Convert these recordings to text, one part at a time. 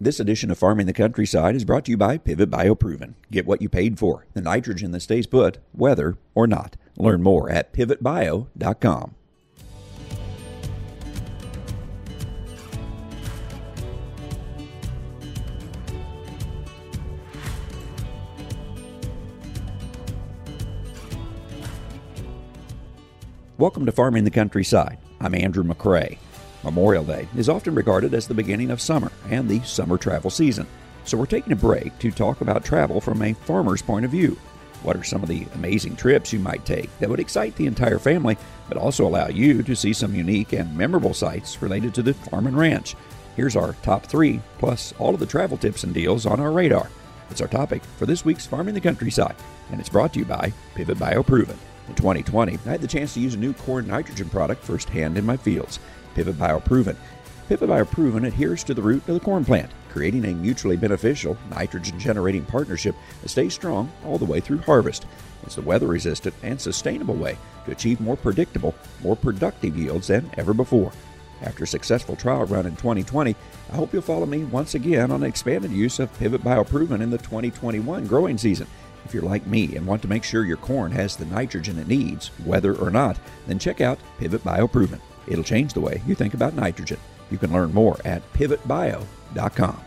This edition of Farming the Countryside is brought to you by Pivot BioProven. Get what you paid for, the nitrogen that stays put, weather or not. Learn more at pivotbio.com. Welcome to Farming the Countryside. I'm Andrew McCrea. Memorial Day is often regarded as the beginning of summer and the summer travel season. So we're taking a break to talk about travel from a farmer's point of view. What are some of the amazing trips you might take that would excite the entire family, but also allow you to see some unique and memorable sites related to the farm and ranch? Here's our top three, plus all of the travel tips and deals on our radar. It's our topic for this week's Farming the Countryside, and it's brought to you by Pivot BioProven. In 2020, I had the chance to use a new corn nitrogen product firsthand in my fields. Pivot BioProven. Pivot BioProven adheres to the root of the corn plant, creating a mutually beneficial nitrogen generating partnership that stays strong all the way through harvest. It's the weather resistant and sustainable way to achieve more predictable, more productive yields than ever before. After a successful trial run in 2020, I hope you'll follow me once again on the expanded use of Pivot BioProven in the 2021 growing season. If you're like me and want to make sure your corn has the nitrogen it needs, weather or not, then check out Pivot BioProven. It'll change the way you think about nitrogen. You can learn more at pivotbio.com.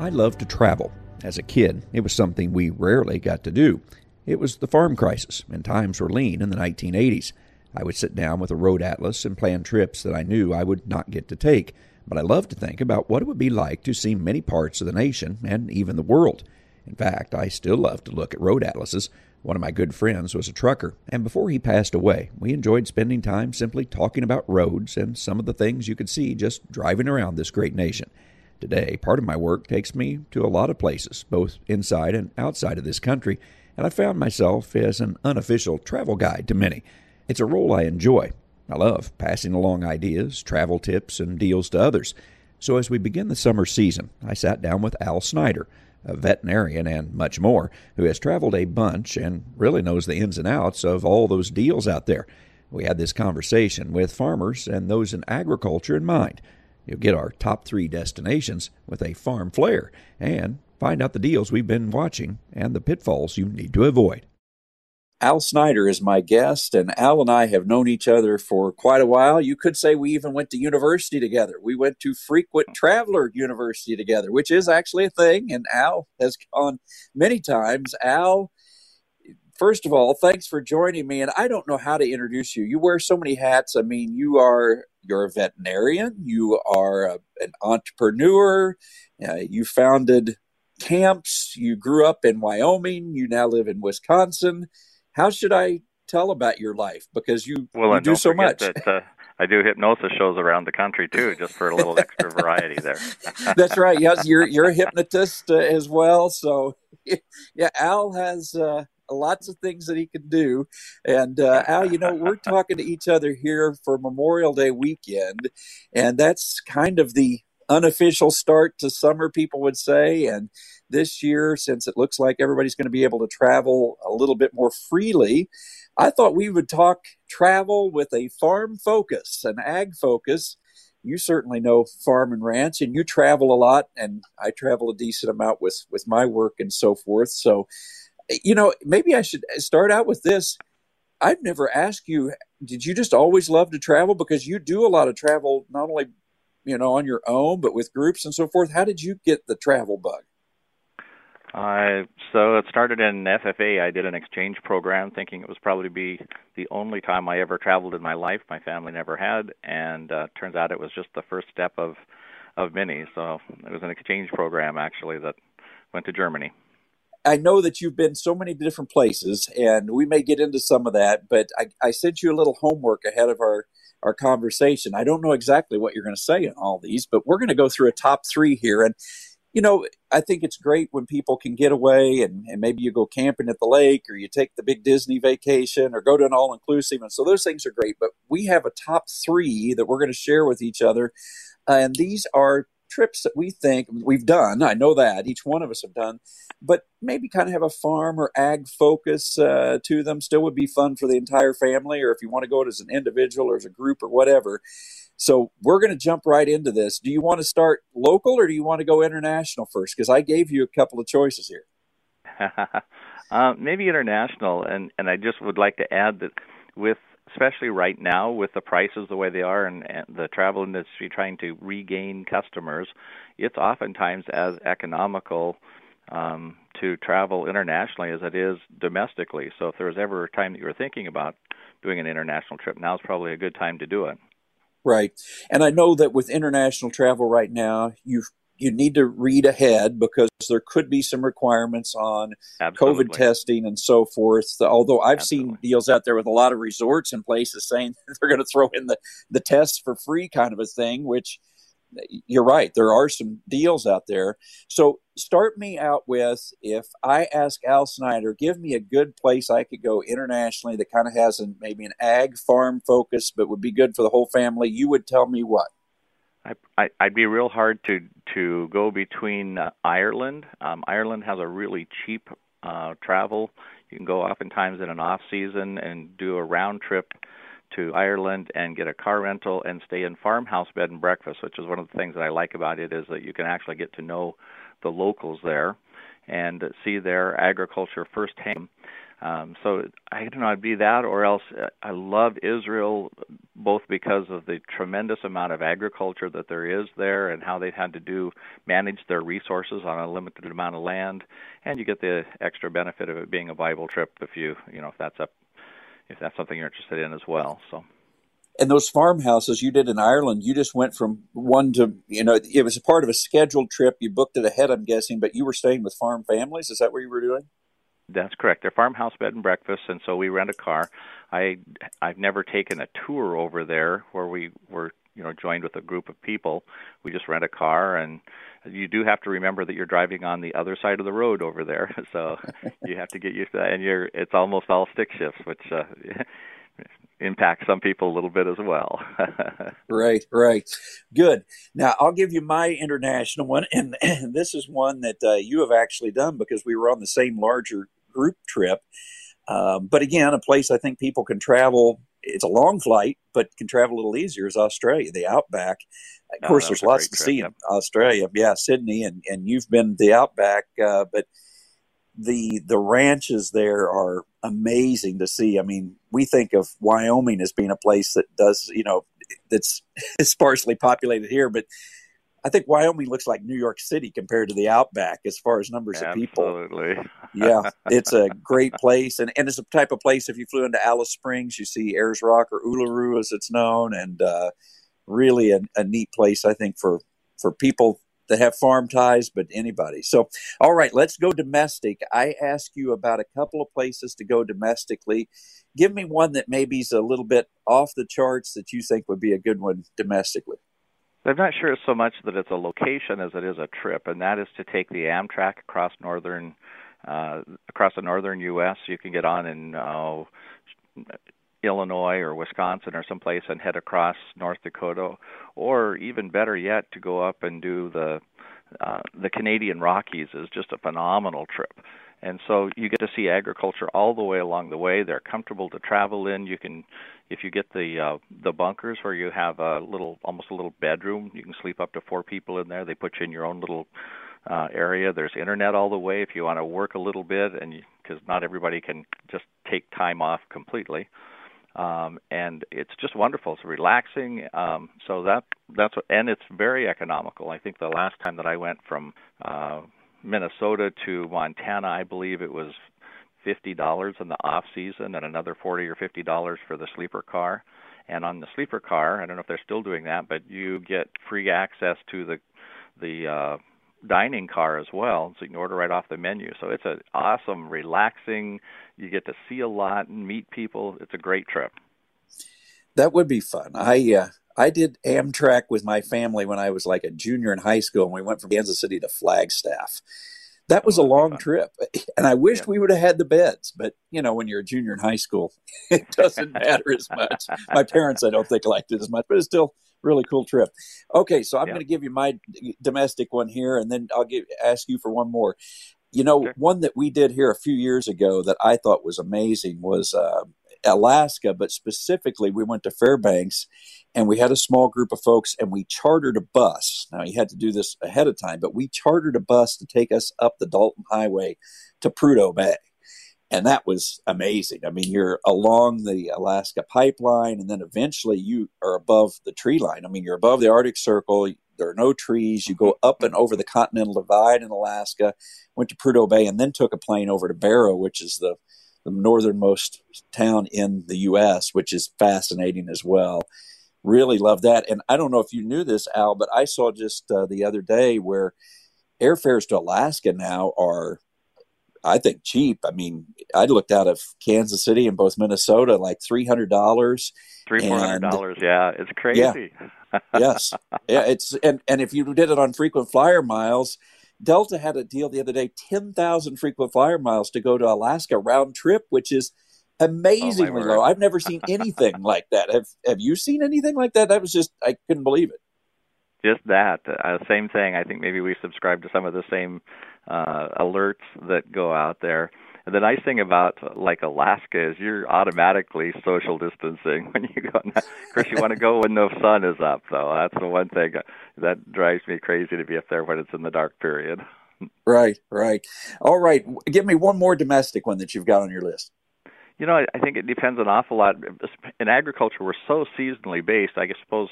I love to travel. As a kid, it was something we rarely got to do. It was the farm crisis, and times were lean in the 1980s. I would sit down with a road atlas and plan trips that I knew I would not get to take, but I loved to think about what it would be like to see many parts of the nation and even the world. In fact, I still love to look at road atlases. One of my good friends was a trucker, and before he passed away, we enjoyed spending time simply talking about roads and some of the things you could see just driving around this great nation. Today, part of my work takes me to a lot of places, both inside and outside of this country, and I found myself as an unofficial travel guide to many. It's a role I enjoy. I love passing along ideas, travel tips, and deals to others. So as we begin the summer season, I sat down with Al Snyder, a veterinarian and much more, who has traveled a bunch and really knows the ins and outs of all those deals out there. We had this conversation with farmers and those in agriculture in mind. You'll get our top three destinations with a farm flair and find out the deals we've been watching and the pitfalls you need to avoid. Al Snyder is my guest, and Al and I have known each other for quite a while. You could say we even went to university together. We went to Frequent Traveler University together, which is actually a thing, and Al has gone many times. Al, first of all, thanks for joining me. And I don't know how to introduce you. You wear so many hats. I mean, you are you're a veterinarian, you are a, an entrepreneur, uh, you founded camps, you grew up in Wyoming, you now live in Wisconsin how should I tell about your life? Because you, well, you do so much. That, uh, I do hypnosis shows around the country too, just for a little extra variety there. That's right. Yes, you're you're a hypnotist uh, as well. So, yeah, Al has uh, lots of things that he can do. And uh, Al, you know, we're talking to each other here for Memorial Day weekend, and that's kind of the unofficial start to summer, people would say. And this year, since it looks like everybody's going to be able to travel a little bit more freely, I thought we would talk travel with a farm focus, an ag focus. You certainly know farm and ranch, and you travel a lot, and I travel a decent amount with with my work and so forth. So, you know, maybe I should start out with this. I've never asked you, did you just always love to travel? Because you do a lot of travel, not only you know on your own, but with groups and so forth. How did you get the travel bug? Uh, so it started in FFA. I did an exchange program, thinking it was probably be the only time I ever traveled in my life. My family never had, and uh, turns out it was just the first step of of many. So it was an exchange program actually that went to Germany. I know that you've been so many different places, and we may get into some of that. But I, I sent you a little homework ahead of our our conversation. I don't know exactly what you're going to say in all these, but we're going to go through a top three here. And you know, I think it's great when people can get away and, and maybe you go camping at the lake or you take the big Disney vacation or go to an all inclusive. And so those things are great. But we have a top three that we're going to share with each other. And these are trips that we think we've done. I know that each one of us have done, but maybe kind of have a farm or ag focus uh, to them. Still would be fun for the entire family, or if you want to go it as an individual or as a group or whatever. So we're going to jump right into this. Do you want to start local or do you want to go international first? Because I gave you a couple of choices here. uh, maybe international, and and I just would like to add that with especially right now with the prices the way they are and, and the travel industry trying to regain customers, it's oftentimes as economical um, to travel internationally as it is domestically. So if there was ever a time that you were thinking about doing an international trip, now is probably a good time to do it. Right. And I know that with international travel right now, you've you need to read ahead because there could be some requirements on Absolutely. COVID testing and so forth. Although I've Absolutely. seen deals out there with a lot of resorts and places saying they're going to throw in the, the tests for free kind of a thing, which you're right. There are some deals out there. So start me out with if I ask Al Snyder, give me a good place I could go internationally that kind of has an, maybe an ag farm focus, but would be good for the whole family. You would tell me what? I, I, would be real hard to to go between uh, Ireland. Um, Ireland has a really cheap uh, travel. You can go oftentimes in an off season and do a round trip to Ireland and get a car rental and stay in farmhouse bed and breakfast, which is one of the things that I like about it is that you can actually get to know the locals there and see their agriculture firsthand. Um, so I don't know, it'd be that, or else uh, I love Israel both because of the tremendous amount of agriculture that there is there, and how they've had to do manage their resources on a limited amount of land, and you get the extra benefit of it being a Bible trip if you you know if that's up if that's something you're interested in as well. So. And those farmhouses you did in Ireland, you just went from one to, you know, it was a part of a scheduled trip. You booked it ahead, I'm guessing, but you were staying with farm families. Is that what you were doing? That's correct. They're farmhouse bed and breakfast, and so we rent a car. I I've never taken a tour over there where we were you know joined with a group of people. We just rent a car, and you do have to remember that you're driving on the other side of the road over there. So you have to get used to that, and you're it's almost all stick shifts, which. Uh, impact some people a little bit as well. right, right. Good. Now, I'll give you my international one, and, and this is one that uh, you have actually done because we were on the same larger group trip. Um, but again, a place I think people can travel. It's a long flight, but can travel a little easier is Australia, the outback. Of oh, course, there's lots to trip, see yep. in Australia. Yeah, Sydney, and, and you've been the outback, uh, but the the ranches there are amazing to see. I mean, we think of Wyoming as being a place that does, you know, that's sparsely populated here, but I think Wyoming looks like New York City compared to the Outback as far as numbers Absolutely. of people. Absolutely. yeah, it's a great place, and, and it's a type of place. If you flew into Alice Springs, you see Ayers Rock or Uluru, as it's known, and uh, really a, a neat place. I think for for people that have farm ties, but anybody. So, all right, let's go domestic. I ask you about a couple of places to go domestically. Give me one that maybe is a little bit off the charts that you think would be a good one domestically. I'm not sure so much that it's a location as it is a trip, and that is to take the Amtrak across northern uh, across the northern U.S. You can get on in uh, Illinois or Wisconsin or someplace and head across North Dakota, or even better yet, to go up and do the uh, the Canadian Rockies is just a phenomenal trip. And so you get to see agriculture all the way along the way. They're comfortable to travel in. You can if you get the uh, the bunkers where you have a little almost a little bedroom, you can sleep up to four people in there. They put you in your own little uh, area. There's internet all the way if you want to work a little bit, and because not everybody can just take time off completely. Um, and it's just wonderful. It's relaxing. Um, so that that's what, and it's very economical. I think the last time that I went from uh, Minnesota to Montana, I believe it was fifty dollars in the off season and another forty or fifty dollars for the sleeper car. And on the sleeper car, I don't know if they're still doing that, but you get free access to the the uh, dining car as well, so you can order right off the menu. So it's an awesome, relaxing. You get to see a lot and meet people. It's a great trip. That would be fun. I uh, I did Amtrak with my family when I was like a junior in high school, and we went from Kansas City to Flagstaff that was a long trip and i wished yeah. we would have had the beds but you know when you're a junior in high school it doesn't matter as much my parents i don't think liked it as much but it's still really cool trip. Okay, so I'm yeah. going to give you my domestic one here, and then I'll give ask you for one more. You know, sure. one that we did here a few years ago that I thought was amazing was uh, Alaska, but specifically we went to Fairbanks and we had a small group of folks and we chartered a bus. Now you had to do this ahead of time, but we chartered a bus to take us up the Dalton Highway to Prudhoe Bay. And that was amazing. I mean, you're along the Alaska pipeline, and then eventually you are above the tree line. I mean, you're above the Arctic Circle. There are no trees. You go up and over the Continental Divide in Alaska, went to Prudhoe Bay, and then took a plane over to Barrow, which is the the northernmost town in the U.S., which is fascinating as well. Really love that. And I don't know if you knew this, Al, but I saw just uh, the other day where airfares to Alaska now are, I think, cheap. I mean, I looked out of Kansas City and both Minnesota, like three hundred dollars. Three four hundred dollars, yeah, it's crazy. Yeah. yes, yeah, it's and and if you did it on frequent flyer miles, Delta had a deal the other day 10,000 frequent flyer miles to go to Alaska round trip, which is amazingly oh low. I've never seen anything like that. Have Have you seen anything like that? That was just, I couldn't believe it. Just that. Uh, same thing. I think maybe we subscribe to some of the same uh, alerts that go out there. The nice thing about like Alaska is you're automatically social distancing when you go. Of course, you want to go when the sun is up, though. That's the one thing that drives me crazy to be up there when it's in the dark period. Right, right. All right. Give me one more domestic one that you've got on your list. You know, I think it depends an awful lot. In agriculture, we're so seasonally based. I suppose,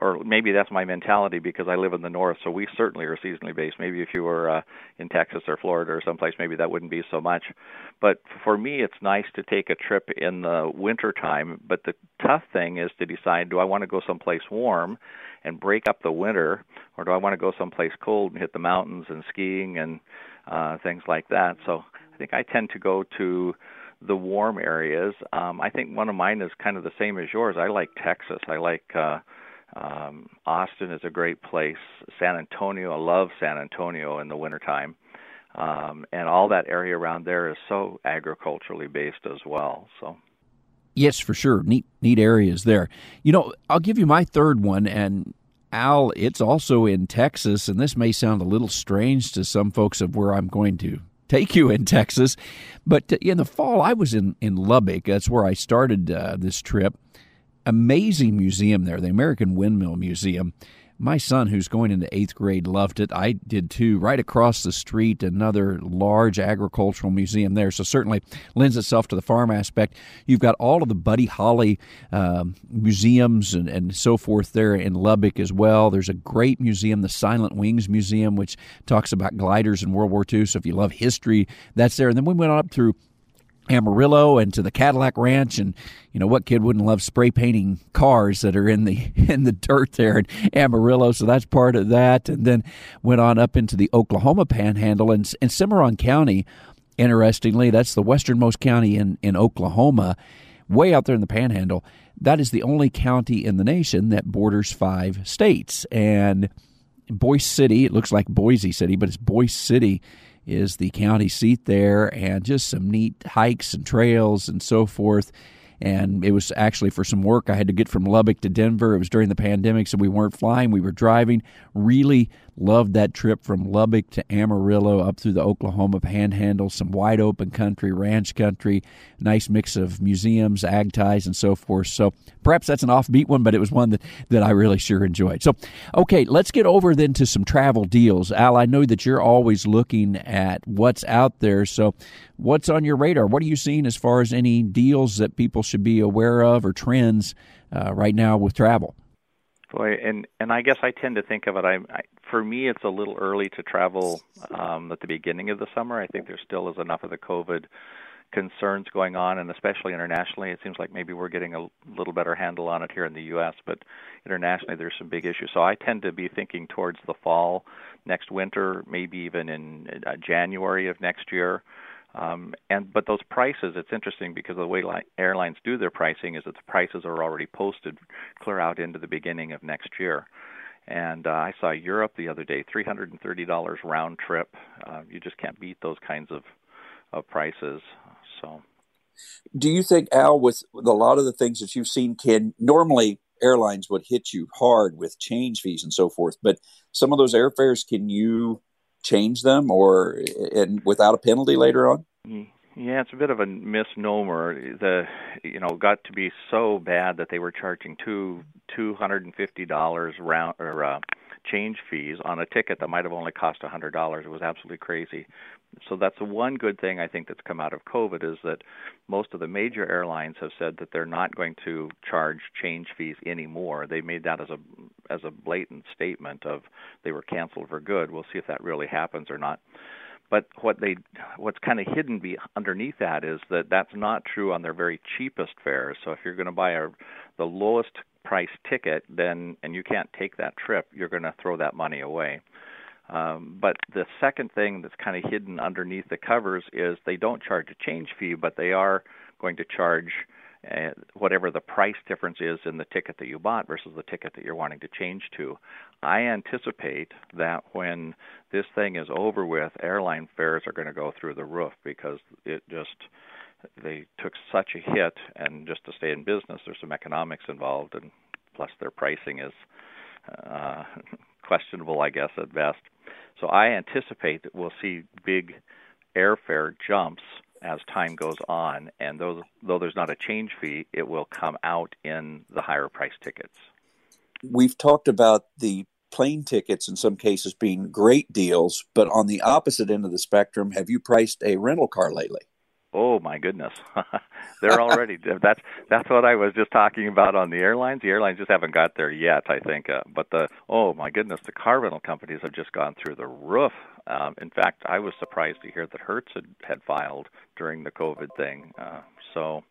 or maybe that's my mentality because I live in the north, so we certainly are seasonally based. Maybe if you were uh, in Texas or Florida or someplace, maybe that wouldn't be so much. But for me, it's nice to take a trip in the winter time. But the tough thing is to decide: do I want to go someplace warm and break up the winter, or do I want to go someplace cold and hit the mountains and skiing and uh, things like that? So I think I tend to go to the warm areas. Um, I think one of mine is kind of the same as yours. I like Texas. I like uh, um, Austin is a great place. San Antonio, I love San Antonio in the wintertime. Um, and all that area around there is so agriculturally based as well. So, yes, for sure, neat neat areas there. You know, I'll give you my third one, and Al, it's also in Texas, and this may sound a little strange to some folks of where I'm going to take you in Texas. But uh, in the fall, I was in, in Lubbock. That's where I started uh, this trip. Amazing museum there, the American Windmill Museum my son, who's going into eighth grade, loved it. I did too. Right across the street, another large agricultural museum there. So certainly lends itself to the farm aspect. You've got all of the Buddy Holly um, museums and, and so forth there in Lubbock as well. There's a great museum, the Silent Wings Museum, which talks about gliders in World War II. So if you love history, that's there. And then we went up through Amarillo and to the Cadillac Ranch, and you know what kid wouldn't love spray painting cars that are in the in the dirt there in Amarillo? So that's part of that, and then went on up into the Oklahoma Panhandle and, and Cimarron County. Interestingly, that's the westernmost county in in Oklahoma, way out there in the Panhandle. That is the only county in the nation that borders five states, and Boise City. It looks like Boise City, but it's Boise City is the county seat there, and just some neat hikes and trails and so forth and it was actually for some work I had to get from Lubbock to Denver. It was during the pandemic, so we weren't flying, we were driving. Really loved that trip from Lubbock to Amarillo up through the Oklahoma panhandle, some wide open country, ranch country, nice mix of museums, ag ties, and so forth. So perhaps that's an offbeat one, but it was one that, that I really sure enjoyed. So, okay, let's get over then to some travel deals. Al, I know that you're always looking at what's out there. So, what's on your radar? What are you seeing as far as any deals that people should be aware of or trends uh, right now with travel? Boy, and and I guess I tend to think of it. I, I for me, it's a little early to travel um, at the beginning of the summer. I think there still is enough of the COVID concerns going on, and especially internationally, it seems like maybe we're getting a little better handle on it here in the U.S. But internationally, there's some big issues. So I tend to be thinking towards the fall, next winter, maybe even in uh, January of next year. Um, and but those prices, it's interesting because the way li- airlines do their pricing is that the prices are already posted clear out into the beginning of next year. And uh, I saw Europe the other day, three hundred and thirty dollars round trip. Uh, you just can't beat those kinds of of prices. So, do you think Al, with a lot of the things that you've seen, can normally airlines would hit you hard with change fees and so forth. But some of those airfares, can you change them or and without a penalty later on? Mm, yeah, it's a bit of a misnomer. The you know got to be so bad that they were charging two two hundred and fifty dollars round or uh, change fees on a ticket that might have only cost a hundred dollars. It was absolutely crazy. So that's the one good thing I think that's come out of COVID is that most of the major airlines have said that they're not going to charge change fees anymore. They made that as a as a blatant statement of they were canceled for good. We'll see if that really happens or not. But what they what's kind of hidden be underneath that is that that's not true on their very cheapest fares. So if you're going to buy a the lowest price ticket, then and you can't take that trip, you're going to throw that money away. Um, but the second thing that's kind of hidden underneath the covers is they don't charge a change fee, but they are going to charge uh, whatever the price difference is in the ticket that you bought versus the ticket that you're wanting to change to. I anticipate that when this thing is over with, airline fares are going to go through the roof because it just they took such a hit, and just to stay in business, there's some economics involved, and plus their pricing is uh, questionable, I guess, at best. So I anticipate that we'll see big airfare jumps as time goes on, and though though there's not a change fee, it will come out in the higher price tickets. We've talked about the plane tickets in some cases being great deals, but on the opposite end of the spectrum, have you priced a rental car lately? Oh my goodness, they're already. that's that's what I was just talking about on the airlines. The airlines just haven't got there yet, I think. Uh, but the oh my goodness, the car rental companies have just gone through the roof. Um, in fact, I was surprised to hear that Hertz had, had filed during the COVID thing. Uh, so,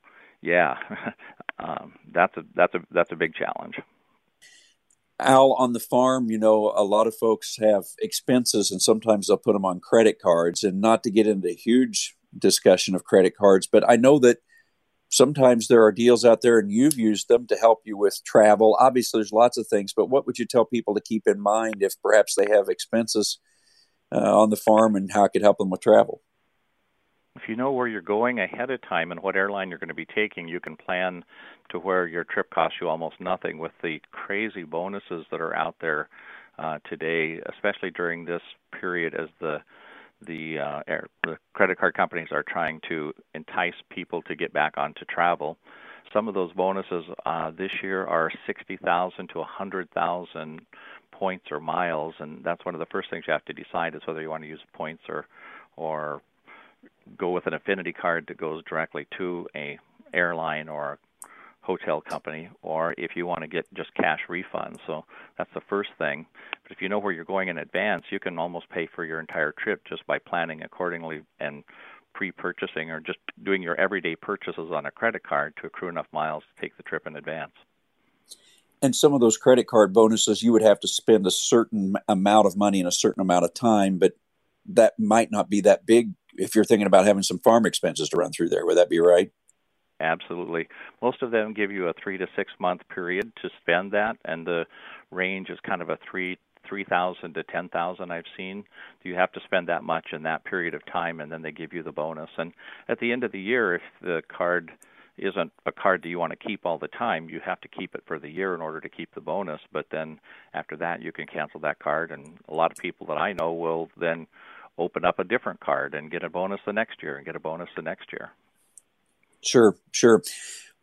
yeah, um, that's a that's a that's a big challenge. Al, on the farm, you know, a lot of folks have expenses and sometimes they'll put them on credit cards. And not to get into huge discussion of credit cards, but I know that sometimes there are deals out there and you've used them to help you with travel. Obviously, there's lots of things, but what would you tell people to keep in mind if perhaps they have expenses uh, on the farm and how it could help them with travel? If you know where you're going ahead of time and what airline you're going to be taking, you can plan to where your trip costs you almost nothing with the crazy bonuses that are out there uh, today, especially during this period as the the, uh, air, the credit card companies are trying to entice people to get back onto travel. Some of those bonuses uh, this year are 60,000 to 100,000 points or miles, and that's one of the first things you have to decide is whether you want to use points or or go with an affinity card that goes directly to a airline or hotel company or if you want to get just cash refunds. So that's the first thing. But if you know where you're going in advance, you can almost pay for your entire trip just by planning accordingly and pre-purchasing or just doing your everyday purchases on a credit card to accrue enough miles to take the trip in advance. And some of those credit card bonuses, you would have to spend a certain amount of money in a certain amount of time, but that might not be that big if you're thinking about having some farm expenses to run through there. Would that be right? Absolutely. Most of them give you a three to six month period to spend that, and the range is kind of a three three thousand to ten thousand I've seen. You have to spend that much in that period of time, and then they give you the bonus. And at the end of the year, if the card isn't a card that you want to keep all the time, you have to keep it for the year in order to keep the bonus. But then after that, you can cancel that card. And a lot of people that I know will then open up a different card and get a bonus the next year and get a bonus the next year. Sure, sure.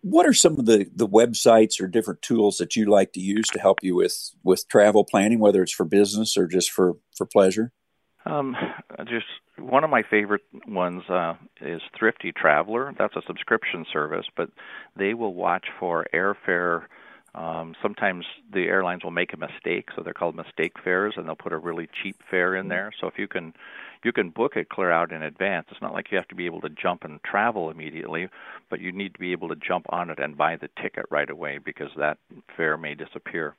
What are some of the, the websites or different tools that you like to use to help you with, with travel planning, whether it's for business or just for, for pleasure? Um, just one of my favorite ones uh, is Thrifty Traveler. That's a subscription service, but they will watch for airfare. Um, sometimes the airlines will make a mistake, so they're called mistake fares, and they'll put a really cheap fare in there. So if you can you can book it clear out in advance. It's not like you have to be able to jump and travel immediately, but you need to be able to jump on it and buy the ticket right away because that fare may disappear.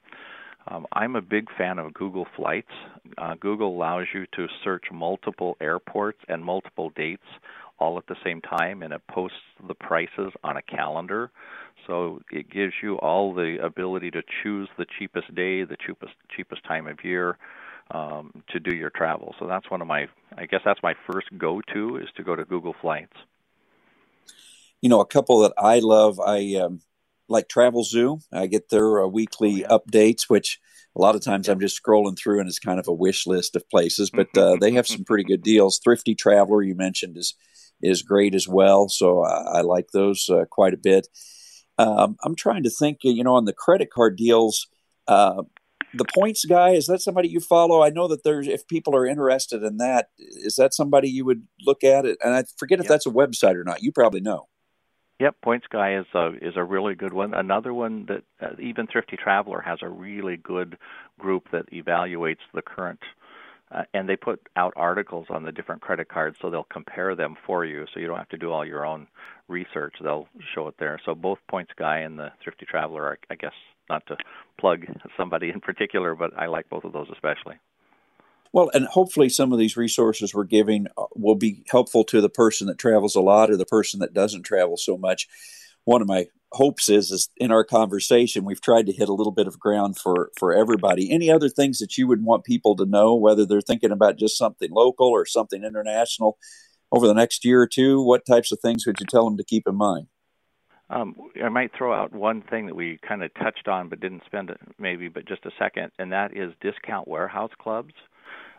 Um, I'm a big fan of Google Flights. Uh, Google allows you to search multiple airports and multiple dates all at the same time, and it posts the prices on a calendar. So it gives you all the ability to choose the cheapest day, the cheapest cheapest time of year, um, to do your travel. So that's one of my, I guess that's my first go-to is to go to Google Flights. You know, a couple that I love. I um, like Travel Zoo. I get their uh, weekly updates, which a lot of times I'm just scrolling through and it's kind of a wish list of places, but uh, they have some pretty good deals. Thrifty Traveler, you mentioned, is is great as well. So I, I like those uh, quite a bit. Um, I'm trying to think, you know, on the credit card deals. Uh, the points guy is that somebody you follow? I know that there's if people are interested in that, is that somebody you would look at it? And I forget if that's a website or not. You probably know. Yep, Points Guy is a is a really good one. Another one that uh, even Thrifty Traveler has a really good group that evaluates the current uh, and they put out articles on the different credit cards so they'll compare them for you so you don't have to do all your own research they'll show it there so both points guy and the thrifty traveler are i guess not to plug somebody in particular but i like both of those especially well, and hopefully some of these resources we're giving uh, will be helpful to the person that travels a lot or the person that doesn't travel so much. One of my hopes is, is in our conversation we've tried to hit a little bit of ground for for everybody. Any other things that you would want people to know, whether they're thinking about just something local or something international over the next year or two? What types of things would you tell them to keep in mind? Um, I might throw out one thing that we kind of touched on but didn't spend maybe but just a second, and that is discount warehouse clubs.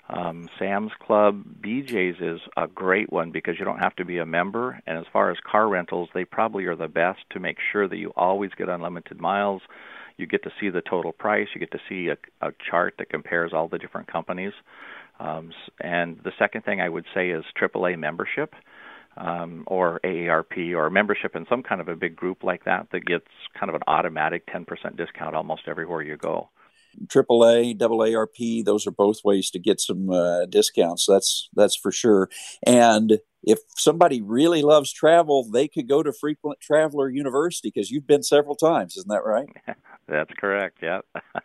Um, Sam's Club, BJ's is a great one because you don't have to be a member. And as far as car rentals, they probably are the best to make sure that you always get unlimited miles. You get to see the total price. You get to see a, a chart that compares all the different companies. Um, and the second thing I would say is AAA membership. Um, or AARP or membership in some kind of a big group like that that gets kind of an automatic 10% discount almost everywhere you go. AAA, AARP, those are both ways to get some uh, discounts. That's that's for sure. And if somebody really loves travel, they could go to Frequent Traveler University because you've been several times. Isn't that right? That's correct. Yeah.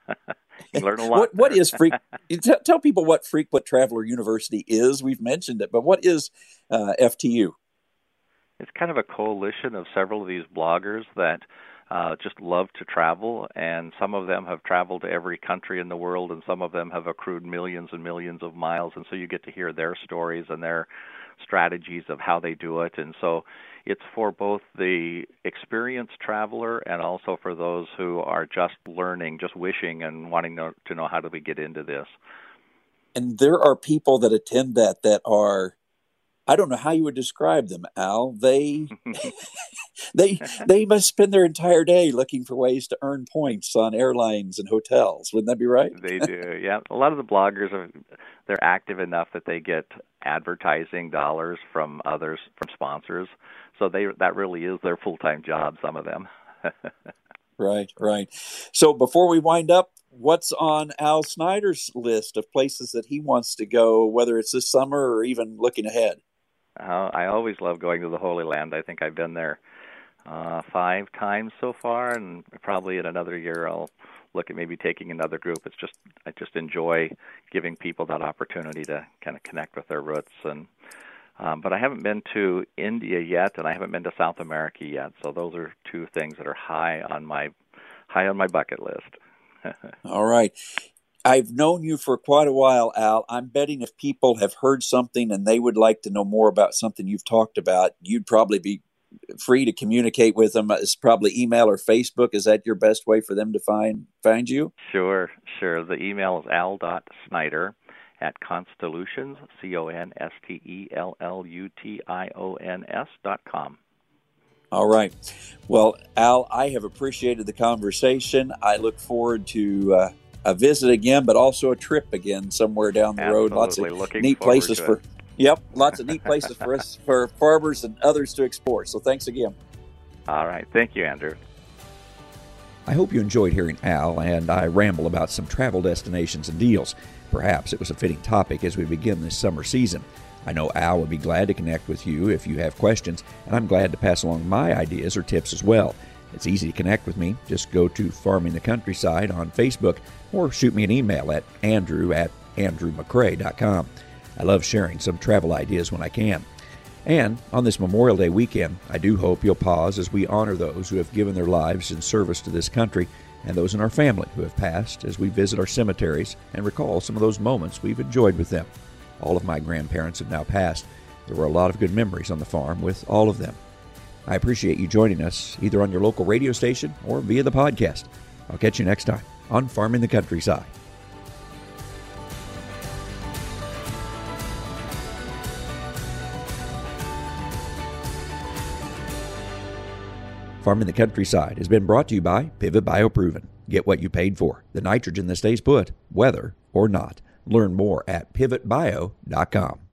you learn a lot. what, what is frequent? tell people what Frequent Traveler University is. We've mentioned it, but what is uh, FTU? It's kind of a coalition of several of these bloggers that uh, just love to travel, and some of them have traveled to every country in the world, and some of them have accrued millions and millions of miles, and so you get to hear their stories and their strategies of how they do it, and so it's for both the experienced traveler and also for those who are just learning, just wishing and wanting to, to know how do we get into this. And there are people that attend that that are I don't know how you would describe them, Al. They they they must spend their entire day looking for ways to earn points on airlines and hotels. Wouldn't that be right? they do. Yeah, a lot of the bloggers are they're active enough that they get advertising dollars from others from sponsors. So they that really is their full-time job some of them. right, right. So before we wind up, what's on Al Snyder's list of places that he wants to go whether it's this summer or even looking ahead? Uh, I always love going to the Holy Land. I think I've been there uh, five times so far, and probably in another year I'll look at maybe taking another group. It's just I just enjoy giving people that opportunity to kind of connect with their roots and. Um, but I haven't been to India yet, and I haven't been to South America yet. So those are two things that are high on my high on my bucket list. All right. I've known you for quite a while, Al. I'm betting if people have heard something and they would like to know more about something you've talked about, you'd probably be free to communicate with them. It's probably email or Facebook. Is that your best way for them to find find you? Sure, sure. The email is al.snyder at constellutions, C O N S T E L L U T I O N S dot com. All right. Well, Al, I have appreciated the conversation. I look forward to uh, a visit again, but also a trip again somewhere down the Absolutely. road. Lots of Looking neat places for. Yep, lots of neat places for us, for farmers and others to explore. So thanks again. All right. Thank you, Andrew. I hope you enjoyed hearing Al and I ramble about some travel destinations and deals. Perhaps it was a fitting topic as we begin this summer season. I know Al would be glad to connect with you if you have questions, and I'm glad to pass along my ideas or tips as well. It's easy to connect with me. Just go to Farming the Countryside on Facebook or shoot me an email at andrew at andrewmccrea.com. I love sharing some travel ideas when I can. And on this Memorial Day weekend, I do hope you'll pause as we honor those who have given their lives in service to this country and those in our family who have passed as we visit our cemeteries and recall some of those moments we've enjoyed with them. All of my grandparents have now passed. There were a lot of good memories on the farm with all of them. I appreciate you joining us either on your local radio station or via the podcast. I'll catch you next time on Farming the Countryside. Farming the Countryside has been brought to you by Pivot BioProven. Get what you paid for, the nitrogen that stays put, weather or not. Learn more at pivotbio.com.